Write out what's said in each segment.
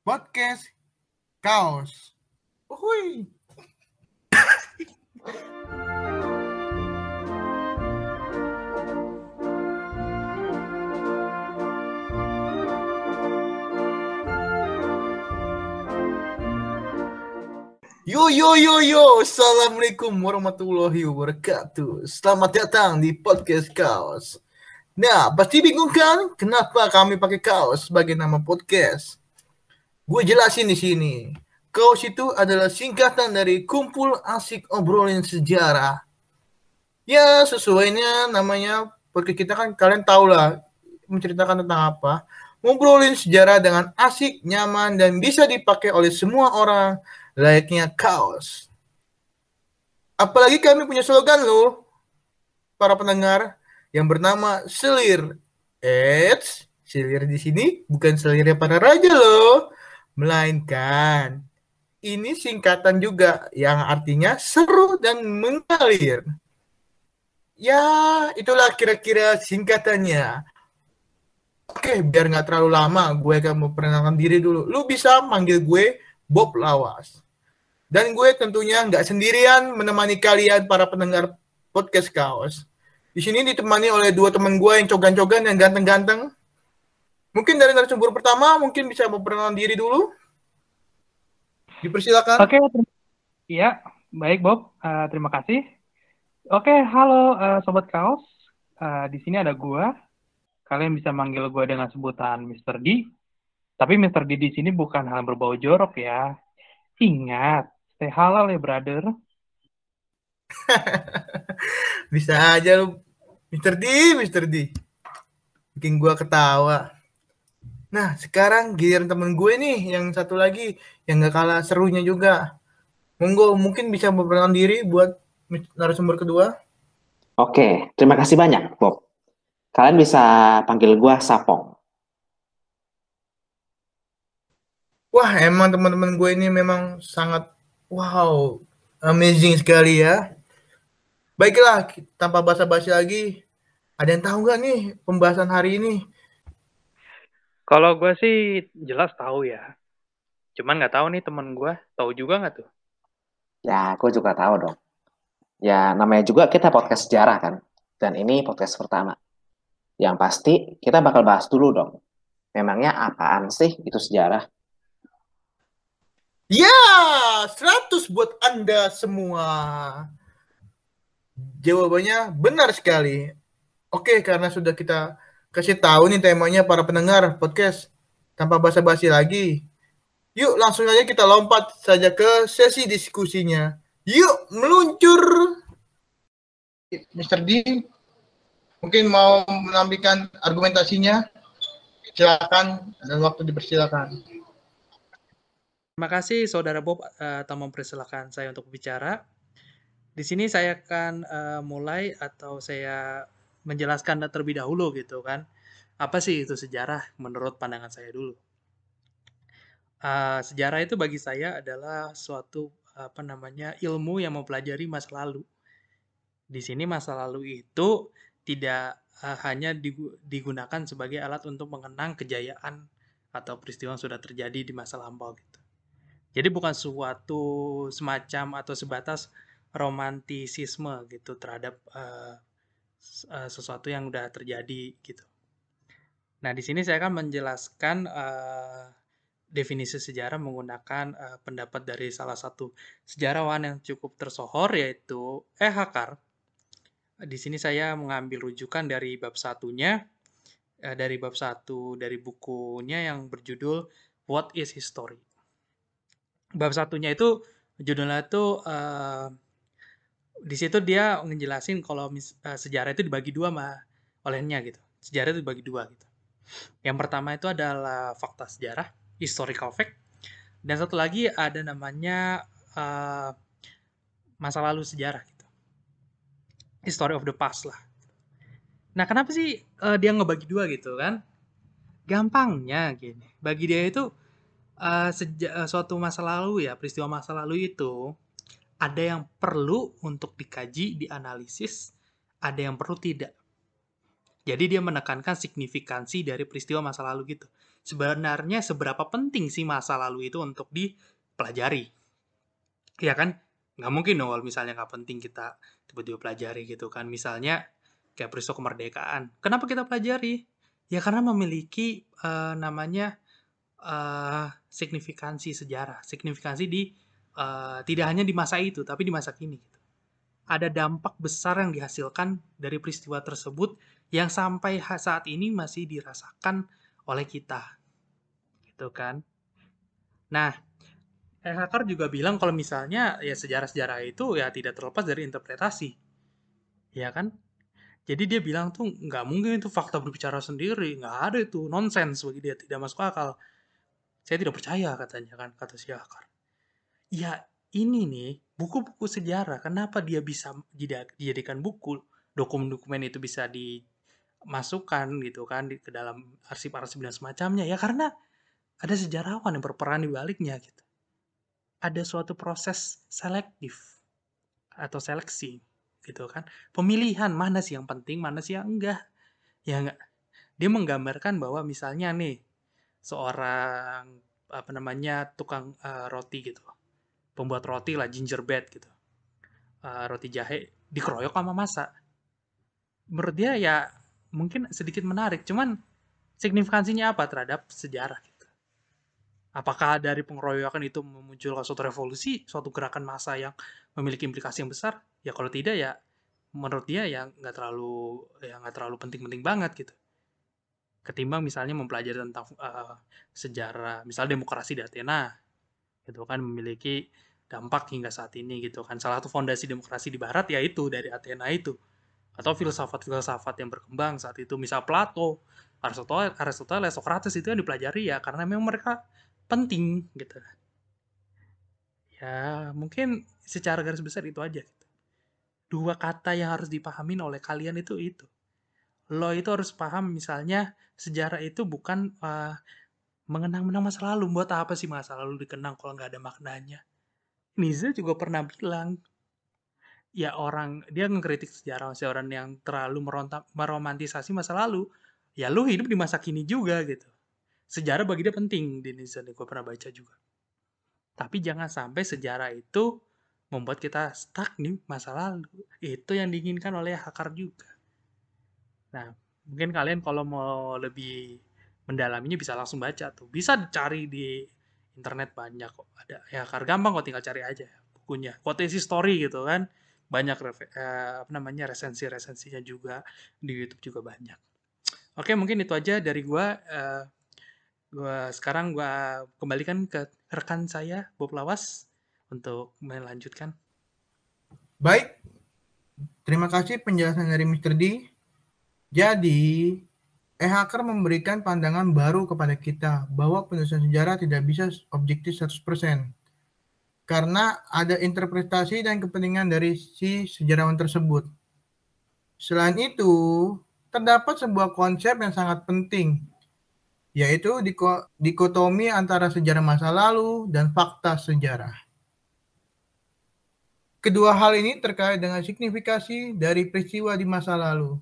podcast Kaos. Uhuy. Yo yo yo yo, assalamualaikum warahmatullahi wabarakatuh. Selamat datang di podcast Kaos. Nah, pasti bingung kan kenapa kami pakai kaos sebagai nama podcast? Gue jelasin di sini. Kaos itu adalah singkatan dari kumpul asik obrolin sejarah. Ya, sesuainya namanya podcast kita kan kalian tahu lah menceritakan tentang apa. Ngobrolin sejarah dengan asik, nyaman, dan bisa dipakai oleh semua orang layaknya kaos. Apalagi kami punya slogan loh, para pendengar, yang bernama selir. Eits, selir di sini bukan selirnya para raja loh, melainkan ini singkatan juga yang artinya seru dan mengalir. Ya, itulah kira-kira singkatannya. Oke, biar nggak terlalu lama, gue akan memperkenalkan diri dulu. Lu bisa manggil gue Bob Lawas. Dan gue tentunya nggak sendirian menemani kalian para pendengar podcast Kaos. Di sini ditemani oleh dua teman gue yang cogan-cogan yang ganteng-ganteng. Mungkin dari narasumber pertama mungkin bisa memperkenalkan diri dulu. Dipersilakan. Oke, iya, baik Bob. Uh, terima kasih. Oke, halo uh, sobat kaos. Uh, di sini ada gue. Kalian bisa manggil gue dengan sebutan Mr. D. Tapi Mr. D di sini bukan hal berbau jorok ya. Ingat, stay halal ya, brother. bisa aja lu, Mr. D, Mr. D. Bikin gue ketawa. Nah, sekarang giliran temen gue nih, yang satu lagi, yang gak kalah serunya juga. Monggo, mungkin bisa memperkenalkan diri buat narasumber kedua. Oke, terima kasih banyak, Bob. Kalian bisa panggil gue Sapong. Wah, emang teman-teman gue ini memang sangat wow, amazing sekali ya. Baiklah, tanpa basa-basi lagi, ada yang tahu nggak nih pembahasan hari ini? Kalau gue sih jelas tahu ya. Cuman nggak tahu nih temen gue, tahu juga nggak tuh? Ya, aku juga tahu dong. Ya, namanya juga kita podcast sejarah kan. Dan ini podcast pertama. Yang pasti kita bakal bahas dulu dong. Memangnya apaan sih itu sejarah? Ya, 100 buat Anda semua. Jawabannya benar sekali. Oke, karena sudah kita kasih tahu nih temanya para pendengar podcast tanpa basa-basi lagi. Yuk langsung aja kita lompat saja ke sesi diskusinya. Yuk meluncur. Mr. D mungkin mau menampilkan argumentasinya. Silakan dan waktu dipersilakan. Terima kasih Saudara Bob uh, telah mempersilahkan saya untuk bicara. Di sini saya akan uh, mulai atau saya menjelaskan terlebih dahulu gitu kan. Apa sih itu sejarah menurut pandangan saya dulu. Uh, sejarah itu bagi saya adalah suatu apa namanya ilmu yang mempelajari masa lalu. Di sini masa lalu itu tidak uh, hanya digunakan sebagai alat untuk mengenang kejayaan atau peristiwa yang sudah terjadi di masa lampau gitu. Jadi bukan suatu semacam atau sebatas romantisisme gitu terhadap uh, uh, sesuatu yang udah terjadi gitu. Nah, di sini saya akan menjelaskan uh, definisi sejarah menggunakan uh, pendapat dari salah satu sejarawan yang cukup tersohor yaitu E. Hakar. Di sini saya mengambil rujukan dari bab satunya uh, dari bab satu dari bukunya yang berjudul What is History. Bab satunya itu judulnya itu uh, di situ dia ngejelasin kalau uh, sejarah itu dibagi dua mah olehnya gitu. Sejarah itu dibagi dua gitu. Yang pertama itu adalah fakta sejarah, historical fact. Dan satu lagi ada namanya uh, masa lalu sejarah gitu. History of the past lah. Nah, kenapa sih uh, dia ngebagi dua gitu kan? Gampangnya gini. Bagi dia itu uh, suatu masa lalu ya, peristiwa masa lalu itu ada yang perlu untuk dikaji, dianalisis, ada yang perlu tidak. Jadi dia menekankan signifikansi dari peristiwa masa lalu gitu. sebenarnya seberapa penting sih masa lalu itu untuk dipelajari. Ya kan? Nggak mungkin dong kalau misalnya nggak penting kita tiba-tiba pelajari gitu kan. Misalnya kayak peristiwa kemerdekaan. Kenapa kita pelajari? Ya karena memiliki uh, namanya uh, signifikansi sejarah. Signifikansi di uh, tidak hanya di masa itu, tapi di masa kini. Gitu. Ada dampak besar yang dihasilkan dari peristiwa tersebut yang sampai saat ini masih dirasakan oleh kita. Gitu kan. Nah, Hacker juga bilang kalau misalnya ya sejarah-sejarah itu ya tidak terlepas dari interpretasi. Ya kan? Jadi dia bilang tuh nggak mungkin itu fakta berbicara sendiri, nggak ada itu nonsens bagi dia, tidak masuk akal. Saya tidak percaya katanya kan, kata si Hacker. Ya ini nih, buku-buku sejarah, kenapa dia bisa dijadikan buku, dokumen-dokumen itu bisa di masukkan gitu kan di, ke dalam arsip-arsip dan semacamnya ya karena ada sejarawan yang berperan di baliknya gitu. Ada suatu proses selektif atau seleksi gitu kan. Pemilihan mana sih yang penting, mana sih yang enggak. Ya enggak. Dia menggambarkan bahwa misalnya nih seorang apa namanya tukang uh, roti gitu. Pembuat roti lah gingerbread gitu. Uh, roti jahe dikeroyok sama masa. Menurut dia ya mungkin sedikit menarik, cuman signifikansinya apa terhadap sejarah gitu. Apakah dari pengeroyokan itu memunculkan suatu revolusi, suatu gerakan massa yang memiliki implikasi yang besar? Ya kalau tidak ya menurut dia ya nggak terlalu ya nggak terlalu penting-penting banget gitu. Ketimbang misalnya mempelajari tentang uh, sejarah, misal demokrasi di Athena, gitu kan memiliki dampak hingga saat ini gitu kan. Salah satu fondasi demokrasi di Barat yaitu dari Athena itu. Atau filsafat-filsafat yang berkembang saat itu. Misal Plato Aristoteles, Aristoteles Socrates itu yang dipelajari ya karena memang mereka penting gitu. Ya mungkin secara garis besar itu aja gitu. dua kata yang harus dipahami oleh kalian itu itu. Lo itu harus paham misalnya sejarah itu bukan uh, mengenang-menang masa lalu. Buat apa sih masa lalu dikenang kalau nggak ada maknanya Nietzsche juga pernah bilang ya orang dia ngekritik sejarah seorang yang terlalu meronta, meromantisasi masa lalu. Ya lu hidup di masa kini juga gitu. Sejarah bagi dia penting di Indonesia gue pernah baca juga. Tapi jangan sampai sejarah itu membuat kita stuck di masa lalu. Itu yang diinginkan oleh Hakar juga. Nah mungkin kalian kalau mau lebih mendalaminya bisa langsung baca tuh. Bisa cari di internet banyak kok ada ya Hakar gampang kok tinggal cari aja bukunya potensi story gitu kan banyak uh, apa namanya resensi-resensinya juga di YouTube juga banyak. Oke, mungkin itu aja dari gua. Uh, gua sekarang gua kembalikan ke rekan saya Bob Lawas untuk melanjutkan. Baik. Terima kasih penjelasan dari Mr. D. Jadi, e-hacker memberikan pandangan baru kepada kita bahwa penulisan sejarah tidak bisa objektif 100% karena ada interpretasi dan kepentingan dari si sejarawan tersebut. Selain itu, terdapat sebuah konsep yang sangat penting, yaitu dikotomi antara sejarah masa lalu dan fakta sejarah. Kedua hal ini terkait dengan signifikasi dari peristiwa di masa lalu.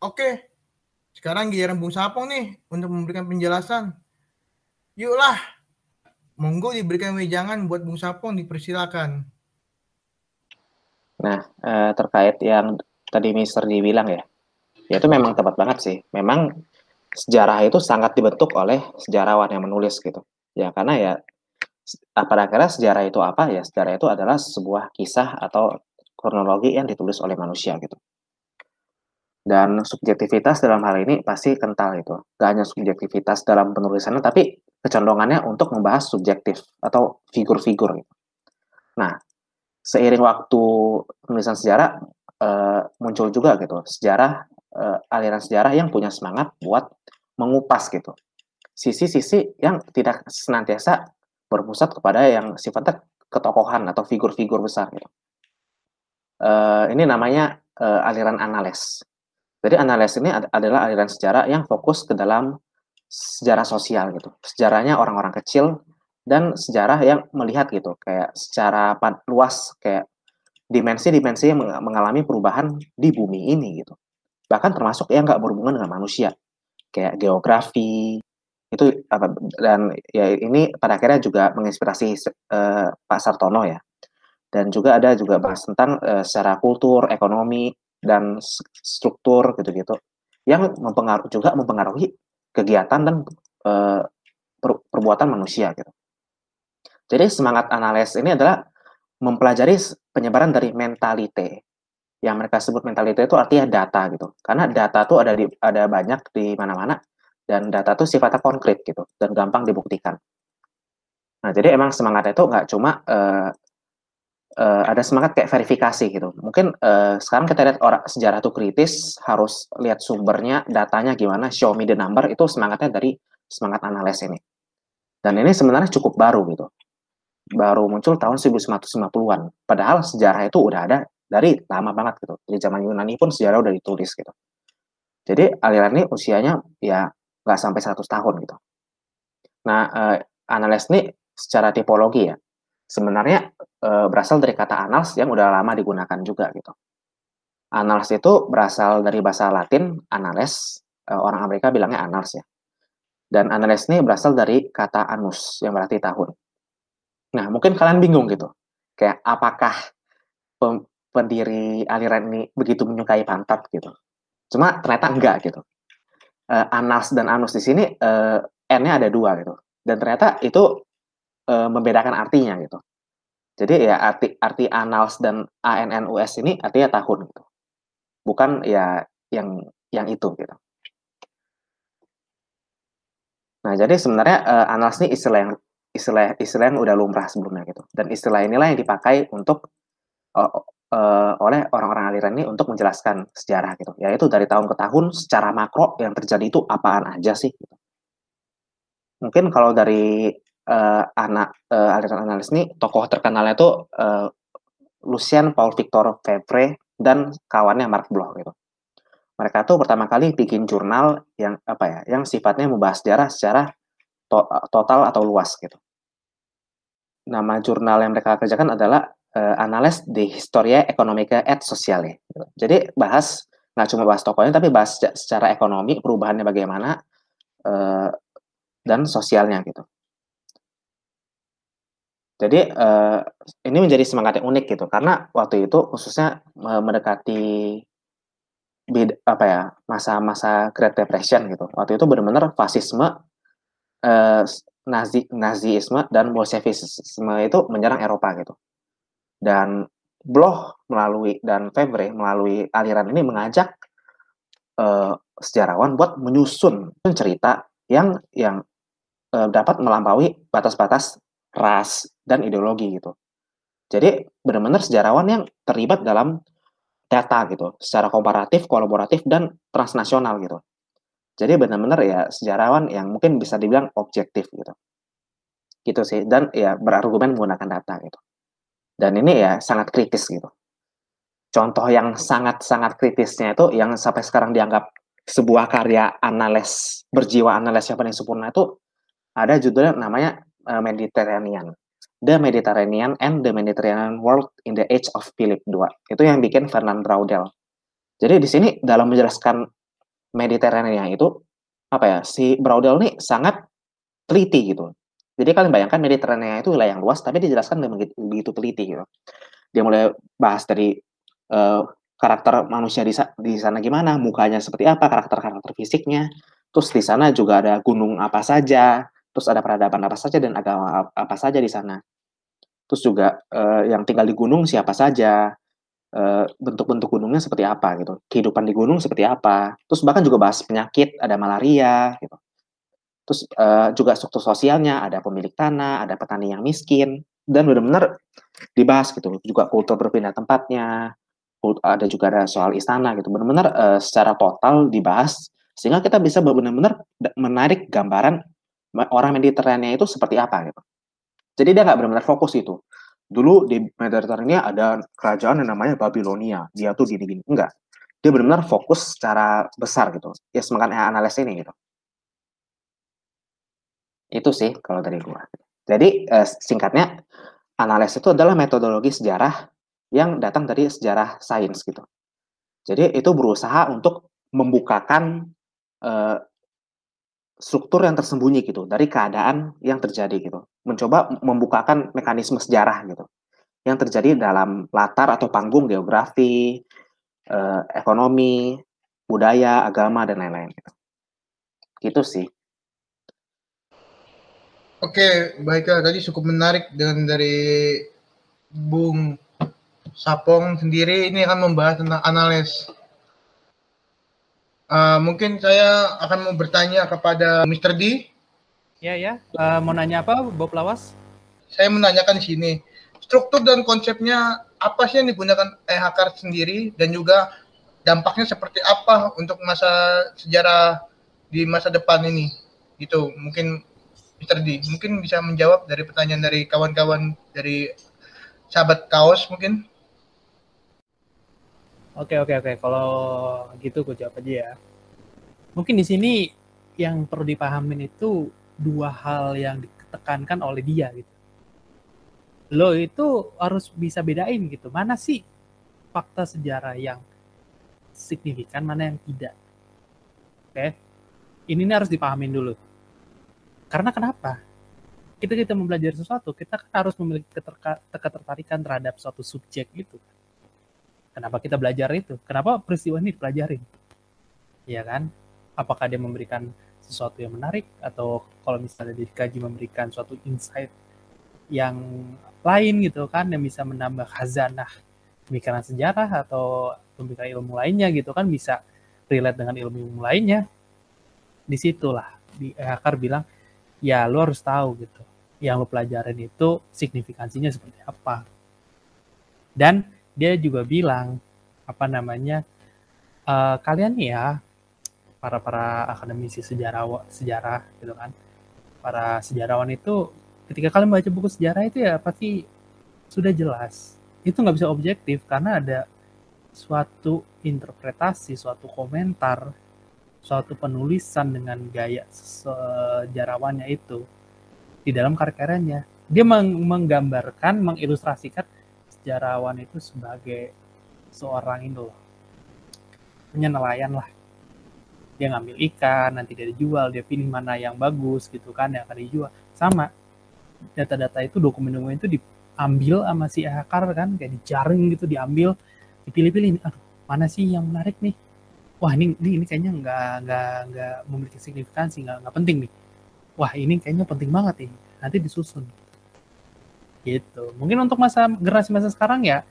Oke, sekarang giliran Bung Sapong nih untuk memberikan penjelasan. Yuklah, Monggo diberikan wejangan buat Bung Sapong dipersilakan. Nah, eh, terkait yang tadi Mister dibilang ya, ya itu memang tepat banget sih. Memang sejarah itu sangat dibentuk oleh sejarawan yang menulis gitu. Ya karena ya pada akhirnya sejarah itu apa ya? Sejarah itu adalah sebuah kisah atau kronologi yang ditulis oleh manusia gitu. Dan subjektivitas dalam hal ini pasti kental itu. Gak hanya subjektivitas dalam penulisannya, tapi kecondongannya untuk membahas subjektif atau figur-figur. Gitu. Nah, seiring waktu penulisan sejarah uh, muncul juga gitu sejarah uh, aliran sejarah yang punya semangat buat mengupas gitu sisi-sisi yang tidak senantiasa berpusat kepada yang sifatnya ketokohan atau figur-figur besar gitu. Uh, ini namanya aliran analis. Jadi analis ini ad adalah aliran sejarah yang fokus ke dalam sejarah sosial gitu. Sejarahnya orang-orang kecil dan sejarah yang melihat gitu kayak secara luas kayak dimensi-dimensi yang mengalami perubahan di bumi ini gitu. Bahkan termasuk yang nggak berhubungan dengan manusia. kayak geografi itu apa dan ya ini pada akhirnya juga menginspirasi uh, Pak Sartono ya dan juga ada juga bahas tentang uh, secara kultur ekonomi dan struktur gitu-gitu yang mempengaruhi juga mempengaruhi kegiatan dan uh, per, perbuatan manusia gitu. Jadi semangat analis ini adalah mempelajari penyebaran dari mentalite. Yang mereka sebut mentalite itu artinya data gitu. Karena data itu ada di ada banyak di mana-mana dan data itu sifatnya konkret gitu dan gampang dibuktikan. Nah jadi emang semangatnya itu nggak cuma uh, uh, ada semangat kayak verifikasi gitu. Mungkin uh, sekarang kita lihat orang sejarah itu kritis harus lihat sumbernya, datanya gimana, show me the number itu semangatnya dari semangat analis ini. Dan ini sebenarnya cukup baru gitu. Baru muncul tahun 1950-an. Padahal sejarah itu udah ada dari lama banget gitu. Di zaman Yunani pun sejarah udah ditulis gitu. Jadi aliran ini usianya ya nggak sampai 100 tahun gitu. Nah, eh, analis ini secara tipologi ya, sebenarnya eh, berasal dari kata anals yang udah lama digunakan juga gitu. Anals itu berasal dari bahasa Latin analis, eh, orang Amerika bilangnya anals ya. Dan analis ini berasal dari kata anus yang berarti tahun. Nah, mungkin kalian bingung gitu. Kayak apakah pendiri aliran ini begitu menyukai pantat gitu. Cuma ternyata enggak gitu uh, anas dan anus di sini uh, n-nya ada dua gitu. Dan ternyata itu uh, membedakan artinya gitu. Jadi ya arti arti anals dan annus ini artinya tahun gitu. Bukan ya yang yang itu gitu. Nah, jadi sebenarnya uh, anals ini istilah yang istilah istilah yang udah lumrah sebelumnya gitu. Dan istilah inilah yang dipakai untuk uh, uh, oleh orang-orang aliran ini untuk menjelaskan sejarah gitu. Yaitu dari tahun ke tahun secara makro yang terjadi itu apaan aja sih gitu. Mungkin kalau dari uh, anak uh, aliran analis ini tokoh terkenalnya itu uh, Lucien Paul Victor Febvre dan kawannya Mark Bloch gitu. Mereka tuh pertama kali bikin jurnal yang apa ya, yang sifatnya membahas sejarah secara to total atau luas gitu. Nama jurnal yang mereka kerjakan adalah uh, di Historia Economica et Sociale. Gitu. Jadi bahas nggak cuma bahas tokohnya tapi bahas secara ekonomi perubahannya bagaimana uh, dan sosialnya gitu. Jadi uh, ini menjadi semangat yang unik gitu karena waktu itu khususnya mendekati beda, apa ya masa-masa Great Depression gitu. Waktu itu benar-benar fasisme, uh, Nazi, Nazisme dan Bolshevisme itu menyerang Eropa gitu dan Bloch melalui dan Fevre melalui aliran ini mengajak uh, sejarawan buat menyusun cerita yang yang uh, dapat melampaui batas-batas ras dan ideologi gitu. Jadi benar-benar sejarawan yang terlibat dalam data gitu, secara komparatif, kolaboratif dan transnasional gitu. Jadi benar-benar ya sejarawan yang mungkin bisa dibilang objektif gitu. Gitu sih dan ya berargumen menggunakan data gitu. Dan ini ya sangat kritis gitu. Contoh yang sangat-sangat kritisnya itu yang sampai sekarang dianggap sebuah karya analis berjiwa analis yang paling sempurna itu ada judulnya namanya uh, Mediterranean. The Mediterranean and the Mediterranean World in the Age of Philip II. Itu yang bikin Fernand Braudel. Jadi di sini dalam menjelaskan Mediterranean itu apa ya si Braudel ini sangat teliti gitu jadi kalian bayangkan Mediterania itu wilayah yang luas, tapi dijelaskan dengan begitu, begitu teliti gitu. Dia mulai bahas dari uh, karakter manusia di, di sana gimana, mukanya seperti apa, karakter-karakter fisiknya. Terus di sana juga ada gunung apa saja, terus ada peradaban apa saja dan agama apa saja di sana. Terus juga uh, yang tinggal di gunung siapa saja, uh, bentuk-bentuk gunungnya seperti apa gitu, kehidupan di gunung seperti apa. Terus bahkan juga bahas penyakit, ada malaria gitu. Terus uh, juga struktur sosialnya, ada pemilik tanah, ada petani yang miskin, dan benar-benar dibahas gitu. Juga kultur berpindah tempatnya, ada juga ada soal istana gitu. Benar-benar uh, secara total dibahas sehingga kita bisa benar-benar menarik gambaran orang Mediterania itu seperti apa gitu. Jadi dia nggak benar-benar fokus itu. Dulu di Mediterania ada kerajaan yang namanya Babilonia. Dia tuh gini-gini. Enggak. Dia benar-benar fokus secara besar gitu. Ya semangatnya analis ini gitu. Itu sih kalau dari gua. Jadi eh, singkatnya analisis itu adalah metodologi sejarah yang datang dari sejarah sains gitu. Jadi itu berusaha untuk membukakan eh, struktur yang tersembunyi gitu dari keadaan yang terjadi gitu. Mencoba membukakan mekanisme sejarah gitu yang terjadi dalam latar atau panggung geografi, eh, ekonomi, budaya, agama dan lain-lain gitu. Gitu sih. Oke, baiklah tadi cukup menarik dengan dari Bung Sapong sendiri ini akan membahas tentang analis. Uh, mungkin saya akan mau bertanya kepada Mr. D. Ya ya, uh, mau nanya apa, Bob Lawas? Saya menanyakan di sini struktur dan konsepnya apa sih yang digunakan EHK sendiri dan juga dampaknya seperti apa untuk masa sejarah di masa depan ini gitu mungkin Mr. D mungkin bisa menjawab dari pertanyaan dari kawan-kawan dari sahabat kaos mungkin Oke oke oke kalau gitu gue jawab aja ya. Mungkin di sini yang perlu dipahamin itu dua hal yang ditekankan oleh dia gitu. Lo itu harus bisa bedain gitu. Mana sih fakta sejarah yang signifikan, mana yang tidak. Oke. Ini, ini harus dipahamin dulu. Karena kenapa? Kita kita mempelajari sesuatu, kita kan harus memiliki ketertarikan terhadap suatu subjek itu. Kenapa kita belajar itu? Kenapa peristiwa ini dipelajarin? Ya kan? Apakah dia memberikan sesuatu yang menarik atau kalau misalnya dikaji memberikan suatu insight yang lain gitu kan yang bisa menambah khazanah pemikiran sejarah atau pemikiran ilmu lainnya gitu kan bisa relate dengan ilmu-ilmu lainnya di situlah di Akar bilang ya lo harus tahu gitu yang lo pelajarin itu signifikansinya seperti apa dan dia juga bilang apa namanya uh, kalian ya para para akademisi sejarah sejarah gitu kan para sejarawan itu ketika kalian baca buku sejarah itu ya pasti sudah jelas itu nggak bisa objektif karena ada suatu interpretasi suatu komentar suatu penulisan dengan gaya sejarawannya itu di dalam karya-karyanya. Dia meng menggambarkan, mengilustrasikan sejarawan itu sebagai seorang itu loh. Punya nelayan lah. Dia ngambil ikan, nanti dia dijual, dia pilih mana yang bagus gitu kan, yang akan dijual. Sama, data-data itu, dokumen-dokumen itu diambil sama si hacker kan, kayak dijaring gitu, diambil, dipilih-pilih. Aduh, mana sih yang menarik nih? wah ini ini, ini kayaknya nggak nggak nggak memiliki signifikansi nggak nggak penting nih wah ini kayaknya penting banget nih nanti disusun gitu. Mungkin untuk masa generasi masa sekarang ya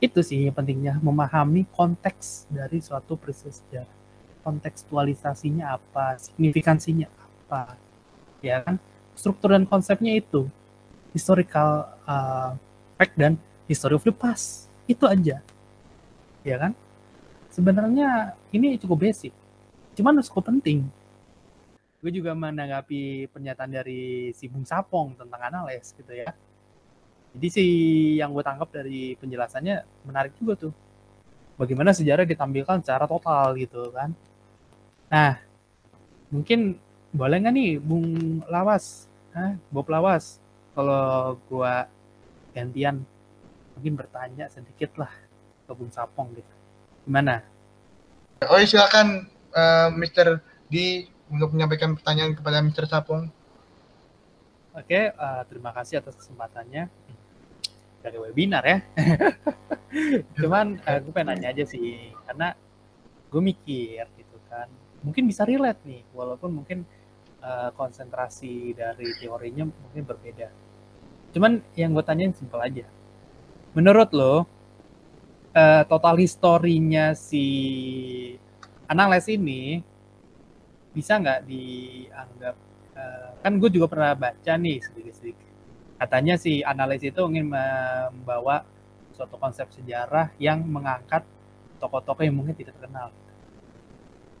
itu sih yang pentingnya memahami konteks dari suatu peristiwa sejarah. Kontekstualisasinya apa signifikansinya apa ya kan? Struktur dan konsepnya itu historical uh, fact dan history of the past itu aja. Ya kan? Sebenarnya ini cukup basic cuman cukup penting. Gue juga menanggapi pernyataan dari si Bung Sapong tentang analis gitu ya jadi si yang gue tangkap dari penjelasannya menarik juga tuh bagaimana sejarah ditampilkan secara total gitu kan nah mungkin boleh nggak nih Bung Lawas Hah? Bob Lawas kalau gue gantian mungkin bertanya sedikit lah ke Bung Sapong gitu Gimana? Oh silakan uh, Mr. D untuk menyampaikan pertanyaan kepada Mr. Sapong. Oke, uh, terima kasih atas kesempatannya dari webinar ya. Cuman uh, gue pengen nanya aja sih, karena gue mikir gitu kan, mungkin bisa relate nih, walaupun mungkin uh, konsentrasi dari teorinya mungkin berbeda. Cuman yang gue tanyain simpel aja. Menurut lo, uh, total historinya si analis ini bisa nggak dianggap uh, kan gue juga pernah baca nih sedikit-sedikit katanya si analis itu ingin membawa suatu konsep sejarah yang mengangkat tokoh-tokoh yang mungkin tidak terkenal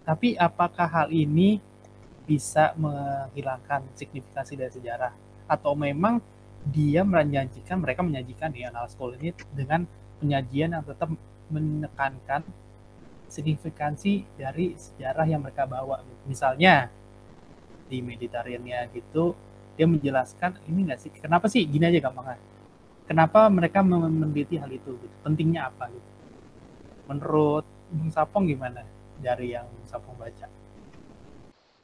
tapi apakah hal ini bisa menghilangkan signifikansi dari sejarah atau memang dia menyajikan mereka menyajikan di analis ini dengan penyajian yang tetap menekankan signifikansi dari sejarah yang mereka bawa. Misalnya di Mediterania gitu, dia menjelaskan ini nggak sih, kenapa sih gini aja gampangnya, kenapa mereka meneliti hal itu, gitu. pentingnya apa gitu. Menurut Bung Sapong gimana dari yang Bung Sapong baca?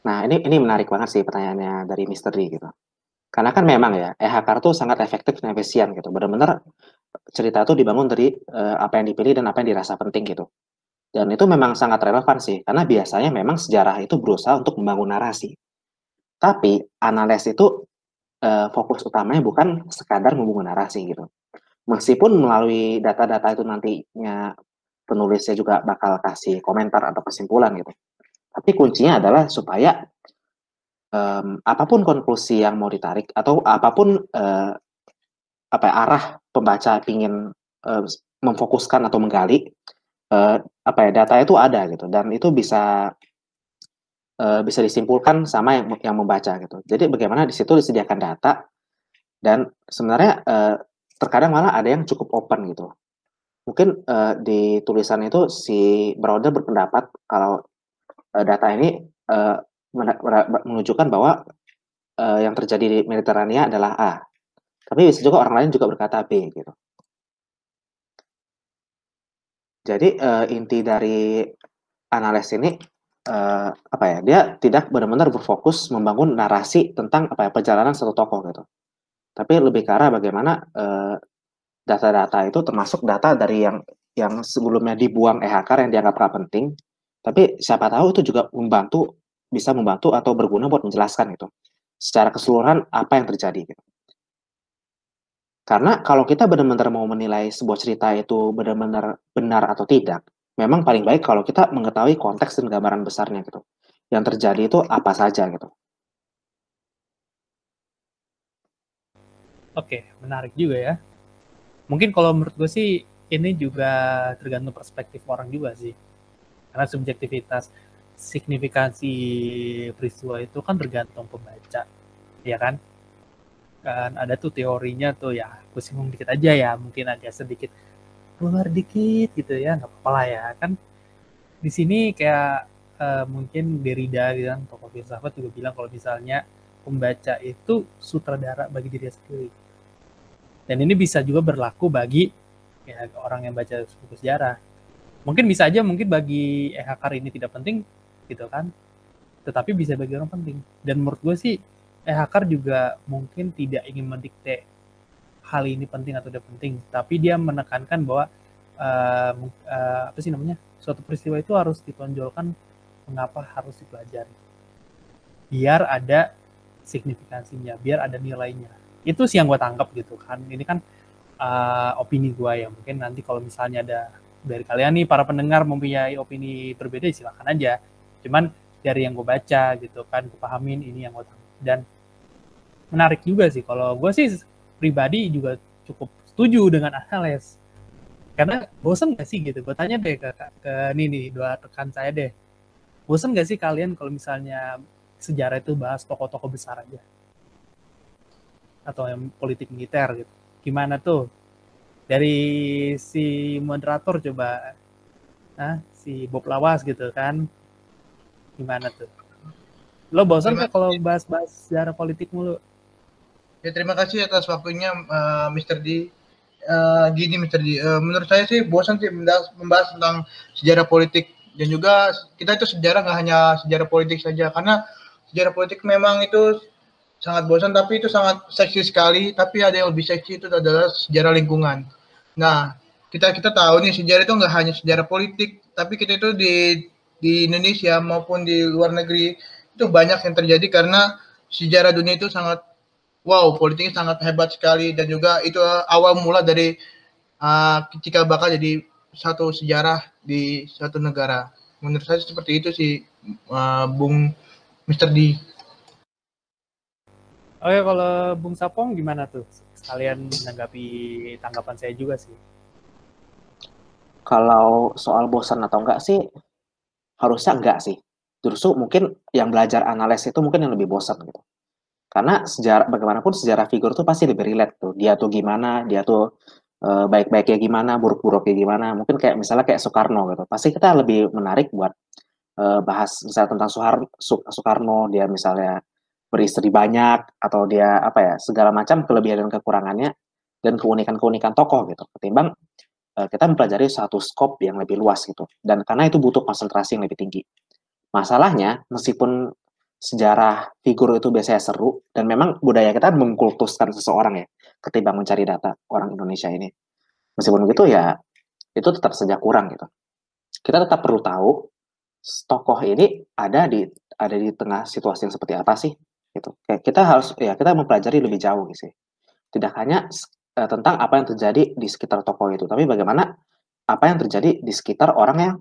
Nah, ini ini menarik banget sih pertanyaannya dari. D gitu. Karena kan memang ya, EHK itu sangat efektif dan efisien gitu. Benar-benar cerita itu dibangun dari uh, apa yang dipilih dan apa yang dirasa penting gitu. Dan itu memang sangat relevan sih, karena biasanya memang sejarah itu berusaha untuk membangun narasi. Tapi analisis itu uh, fokus utamanya bukan sekadar membangun narasi gitu. Meskipun melalui data-data itu nantinya penulisnya juga bakal kasih komentar atau kesimpulan gitu. Tapi kuncinya adalah supaya um, apa pun konklusi yang mau ditarik atau apa pun uh, apa ya, arah pembaca ingin uh, memfokuskan atau menggali uh, apa ya data itu ada gitu dan itu bisa uh, bisa disimpulkan sama yang yang membaca gitu. Jadi bagaimana di situ disediakan data dan sebenarnya uh, terkadang malah ada yang cukup open gitu. Mungkin uh, di tulisan itu si Browder berpendapat kalau uh, data ini uh, menunjukkan bahwa uh, yang terjadi di Mediterania adalah A. Tapi bisa juga orang lain juga berkata B gitu. Jadi uh, inti dari analisis ini uh, apa ya? Dia tidak benar-benar berfokus membangun narasi tentang apa ya perjalanan satu tokoh gitu. Tapi lebih ke arah bagaimana data-data uh, itu termasuk data dari yang yang sebelumnya dibuang EHK yang dianggap gak penting, tapi siapa tahu itu juga membantu bisa membantu atau berguna buat menjelaskan itu secara keseluruhan apa yang terjadi gitu. Karena kalau kita benar-benar mau menilai sebuah cerita itu benar-benar benar atau tidak, memang paling baik kalau kita mengetahui konteks dan gambaran besarnya gitu. Yang terjadi itu apa saja gitu. Oke, menarik juga ya. Mungkin kalau menurut gue sih ini juga tergantung perspektif orang juga sih. Karena subjektivitas signifikansi peristiwa itu kan tergantung pembaca, ya kan? kan ada tuh teorinya tuh ya aku singgung dikit aja ya mungkin agak sedikit keluar dikit gitu ya nggak apa-apa lah ya. Kan di sini kayak uh, mungkin Derrida gitu kan tokoh filsafat juga bilang kalau misalnya pembaca itu sutradara bagi diri sendiri. Dan ini bisa juga berlaku bagi ya, orang yang baca buku sejarah. Mungkin bisa aja mungkin bagi EHK ini tidak penting gitu kan. Tetapi bisa bagi orang penting. Dan menurut gue sih eh hacker juga mungkin tidak ingin mendikte hal ini penting atau tidak penting, tapi dia menekankan bahwa uh, uh, apa sih namanya suatu peristiwa itu harus ditonjolkan mengapa harus dipelajari, biar ada signifikansinya, biar ada nilainya. Itu sih yang gue tangkap gitu kan. Ini kan uh, opini gue ya. Mungkin nanti kalau misalnya ada dari kalian nih para pendengar mempunyai opini berbeda silakan aja. Cuman dari yang gue baca gitu kan, gue pahamin ini yang gue tangkap. Dan menarik juga sih kalau gue sih pribadi juga cukup setuju dengan Anales karena bosen gak sih gitu? Gue tanya deh ke, ke ini nih dua rekan saya deh. Bosen gak sih kalian kalau misalnya sejarah itu bahas tokoh-tokoh besar aja? Atau yang politik militer gitu. Gimana tuh? Dari si moderator coba nah si Bob Lawas gitu kan. Gimana tuh? Lo bosan gak kalau bahas-bahas sejarah politik mulu Ya terima kasih atas waktunya uh, Mr. D. Uh, gini Mr. D, uh, menurut saya sih bosan sih membahas, membahas tentang sejarah politik dan juga kita itu sejarah nggak hanya sejarah politik saja karena sejarah politik memang itu sangat bosan tapi itu sangat seksi sekali tapi ada yang lebih seksi itu adalah sejarah lingkungan. Nah kita kita tahu nih sejarah itu nggak hanya sejarah politik tapi kita itu di di Indonesia maupun di luar negeri itu banyak yang terjadi karena sejarah dunia itu sangat wow politiknya sangat hebat sekali dan juga itu awal mula dari uh, ketika bakal jadi satu sejarah di suatu negara. Menurut saya seperti itu sih, uh, Bung Mr. D. Oke, kalau Bung Sapong gimana tuh? Sekalian menanggapi tanggapan saya juga sih. Kalau soal bosan atau enggak sih, harusnya enggak sih. Justru mungkin yang belajar analisis itu mungkin yang lebih bosan gitu. Karena sejarah bagaimanapun sejarah figur tuh pasti lebih relate tuh. Dia tuh gimana, dia tuh uh, baik-baiknya gimana, buruk-buruknya gimana. Mungkin kayak misalnya kayak Soekarno gitu. Pasti kita lebih menarik buat uh, bahas misalnya tentang Soeharno, Soekarno, dia misalnya beristri banyak atau dia apa ya, segala macam kelebihan dan kekurangannya dan keunikan-keunikan tokoh gitu. Ketimbang uh, kita mempelajari satu skop yang lebih luas gitu. Dan karena itu butuh konsentrasi yang lebih tinggi. Masalahnya, meskipun sejarah figur itu biasanya seru dan memang budaya kita mengkultuskan seseorang ya ketimbang mencari data orang Indonesia ini. Meskipun begitu ya itu tetap saja kurang gitu. Kita tetap perlu tahu tokoh ini ada di ada di tengah situasi yang seperti apa sih gitu. Kayak kita harus ya kita mempelajari lebih jauh gitu sih. Tidak hanya uh, tentang apa yang terjadi di sekitar tokoh itu, tapi bagaimana apa yang terjadi di sekitar orang yang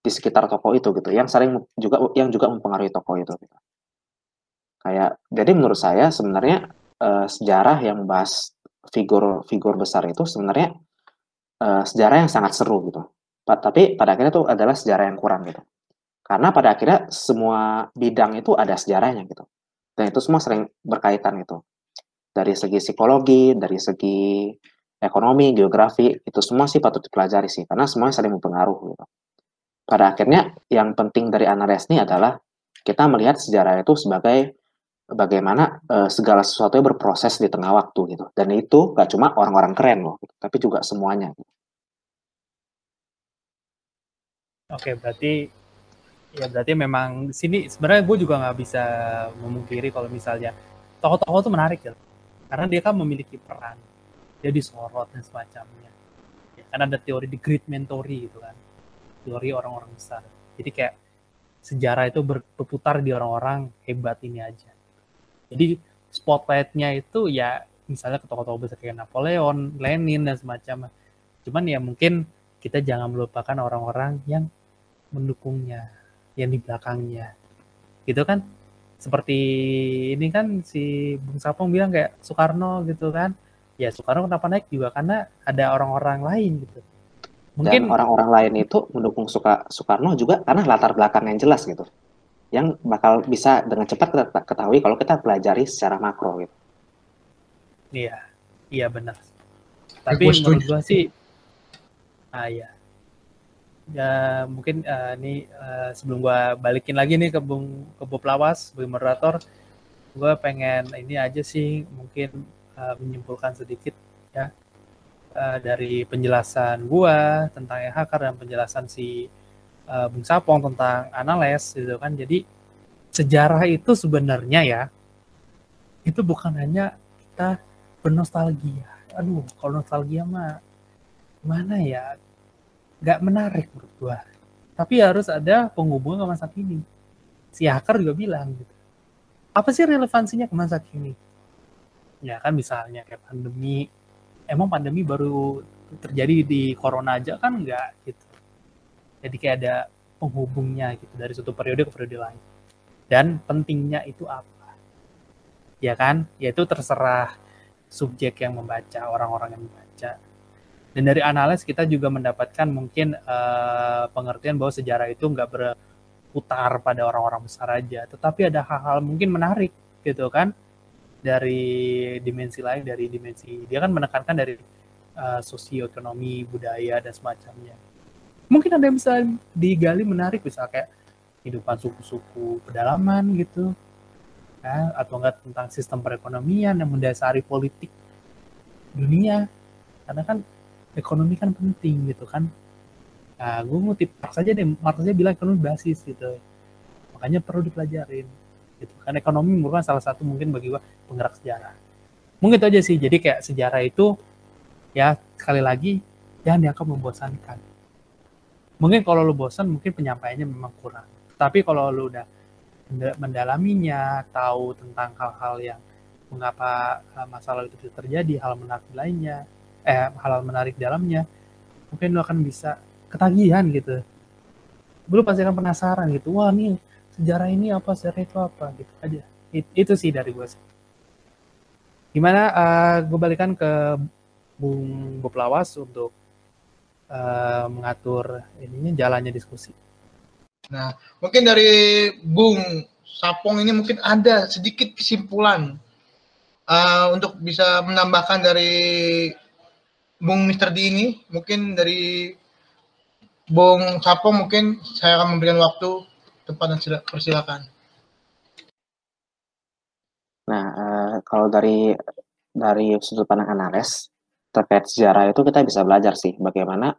di sekitar tokoh itu gitu, yang sering juga yang juga mempengaruhi tokoh itu. Gitu. Kayak jadi menurut saya sebenarnya uh, sejarah yang membahas figur-figur besar itu sebenarnya uh, sejarah yang sangat seru gitu. Tapi pada akhirnya itu adalah sejarah yang kurang gitu. Karena pada akhirnya semua bidang itu ada sejarahnya gitu. Dan itu semua sering berkaitan gitu. Dari segi psikologi, dari segi ekonomi, geografi, itu semua sih patut dipelajari sih. Karena semuanya saling mempengaruhi gitu. Pada akhirnya yang penting dari analisis ini adalah kita melihat sejarah itu sebagai bagaimana uh, segala sesuatu berproses di tengah waktu gitu. Dan itu gak cuma orang-orang keren loh, gitu, tapi juga semuanya. Oke, berarti ya berarti memang sini sebenarnya gue juga nggak bisa memungkiri kalau misalnya tokoh-tokoh itu menarik ya, karena dia kan memiliki peran, dia disorot dan semacamnya. Ya, kan ada teori di Great Mentory gitu kan, teori orang-orang besar. Jadi kayak sejarah itu berputar di orang-orang hebat ini aja jadi spotlightnya itu ya misalnya ke tokoh-tokoh besar kayak Napoleon, Lenin dan semacamnya. Cuman ya mungkin kita jangan melupakan orang-orang yang mendukungnya, yang di belakangnya. Gitu kan? Seperti ini kan si Bung Sapong bilang kayak Soekarno gitu kan. Ya Soekarno kenapa naik juga karena ada orang-orang lain gitu. Mungkin orang-orang lain itu mendukung Soekarno juga karena latar belakang yang jelas gitu yang bakal bisa dengan cepat kita ketahui kalau kita pelajari secara makro gitu. Iya, iya benar. Tapi menurut gua sih, ah ya, ya mungkin uh, ini uh, sebelum gua balikin lagi nih ke Bung ke Bob Lawas sebagai moderator, gua pengen ini aja sih mungkin uh, menyimpulkan sedikit ya uh, dari penjelasan gua tentang EHK dan penjelasan si uh, Bung Sapong tentang analis gitu kan. Jadi sejarah itu sebenarnya ya itu bukan hanya kita bernostalgia. Aduh, kalau nostalgia mah mana ya nggak menarik menurut gua. Tapi harus ada penghubung ke masa kini. Si Hacker juga bilang gitu. Apa sih relevansinya ke masa kini? Ya kan misalnya kayak pandemi. Emang pandemi baru terjadi di corona aja kan enggak gitu jadi kayak ada penghubungnya gitu dari satu periode ke periode lain. Dan pentingnya itu apa? Ya kan? Yaitu terserah subjek yang membaca orang-orang yang membaca. Dan dari analis kita juga mendapatkan mungkin uh, pengertian bahwa sejarah itu nggak berputar pada orang-orang besar aja. Tetapi ada hal-hal mungkin menarik gitu kan? Dari dimensi lain dari dimensi dia kan menekankan dari uh, sosioekonomi budaya dan semacamnya mungkin ada yang bisa digali menarik bisa kayak kehidupan suku-suku pedalaman gitu ya, atau enggak tentang sistem perekonomian yang mendasari politik dunia. Karena kan ekonomi kan penting gitu kan. Nah gue ngutip saja deh saja bilang ekonomi basis gitu. Makanya perlu dipelajarin gitu kan. Ekonomi merupakan salah satu mungkin bagi gue penggerak sejarah. Mungkin itu aja sih. Jadi kayak sejarah itu ya sekali lagi jangan dianggap membosankan mungkin kalau lu bosan mungkin penyampaiannya memang kurang. Tapi kalau lu udah mendalaminya tahu tentang hal-hal yang mengapa eh, masalah itu terjadi hal menarik lainnya eh hal, menarik dalamnya mungkin lu akan bisa ketagihan gitu. Lu pasti akan penasaran gitu wah nih sejarah ini apa sejarah itu apa? Gitu aja. It, itu sih dari gue sih. Gimana uh, eh, gue balikan ke Bung Bob Lawas untuk uh, mengatur ininya jalannya diskusi. Nah, mungkin dari Bung Sapong ini mungkin ada sedikit kesimpulan uh, untuk bisa menambahkan dari Bung Mister D ini, mungkin dari Bung Sapong mungkin saya akan memberikan waktu tempat dan persilakan. Nah, uh, kalau dari dari sudut pandang analis, terkait sejarah itu kita bisa belajar sih bagaimana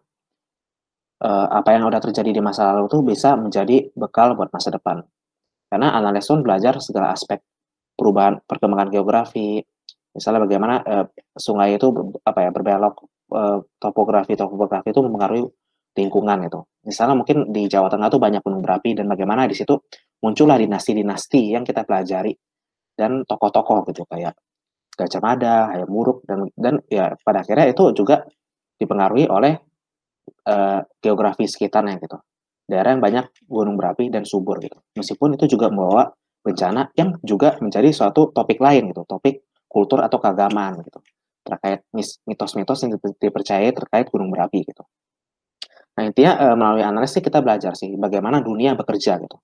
uh, apa yang udah terjadi di masa lalu itu bisa menjadi bekal buat masa depan. Karena analis pun belajar segala aspek perubahan perkembangan geografi, misalnya bagaimana uh, sungai itu apa ya berbelok uh, topografi topografi itu mempengaruhi lingkungan itu. Misalnya mungkin di Jawa Tengah tuh banyak gunung berapi dan bagaimana di situ muncullah dinasti-dinasti yang kita pelajari dan tokoh-tokoh gitu kayak Gajah Hayam Muruk dan dan ya pada akhirnya itu juga dipengaruhi oleh uh, geografi sekitarnya gitu daerah yang banyak gunung berapi dan subur gitu. Meskipun itu juga membawa bencana yang juga menjadi suatu topik lain gitu, topik kultur atau keagamaan gitu. Terkait mitos-mitos yang dipercaya terkait gunung berapi gitu. Nah, intinya e, melalui analisis kita belajar sih bagaimana dunia bekerja gitu.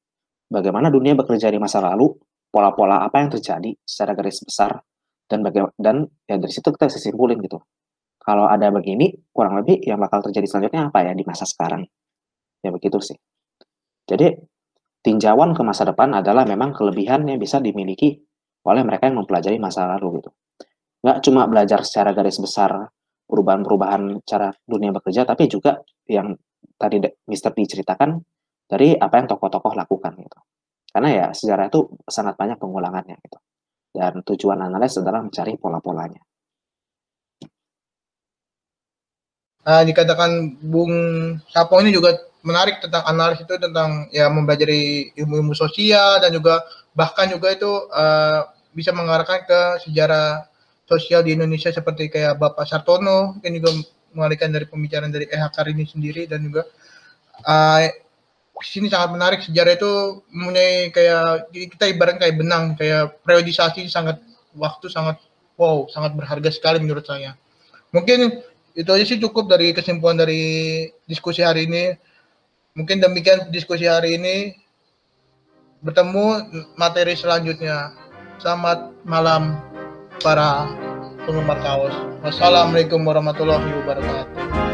Bagaimana dunia bekerja di masa lalu, pola-pola apa yang terjadi secara garis besar dan bagaimana dan ya dari situ kita bisa simpulin gitu. Kalau ada begini, kurang lebih yang bakal terjadi selanjutnya apa ya di masa sekarang. Ya begitu sih. Jadi tinjauan ke masa depan adalah memang kelebihan yang bisa dimiliki oleh mereka yang mempelajari masa lalu gitu. Nggak cuma belajar secara garis besar perubahan-perubahan cara dunia bekerja, tapi juga yang tadi. D ceritakan dari apa yang tokoh-tokoh lakukan gitu. Karena ya sejarah itu sangat banyak pengulangannya gitu. Dan tujuan analis adalah mencari pola-polanya. Nah, dikatakan Bung Sapo ini juga menarik tentang analis itu tentang ya mempelajari ilmu-ilmu sosial dan juga bahkan juga itu uh, bisa mengarahkan ke sejarah sosial di Indonesia seperti kayak Bapak Sartono yang juga mengalihkan dari pembicaraan dari EH ini sendiri dan juga uh, sini sangat menarik sejarah itu mempunyai kayak kita ibarat kayak benang kayak periodisasi sangat waktu sangat wow sangat berharga sekali menurut saya mungkin itu aja sih cukup dari kesimpulan dari diskusi hari ini Mungkin demikian diskusi hari ini. Bertemu materi selanjutnya. Selamat malam para penggemar kaos. Wassalamualaikum warahmatullahi wabarakatuh.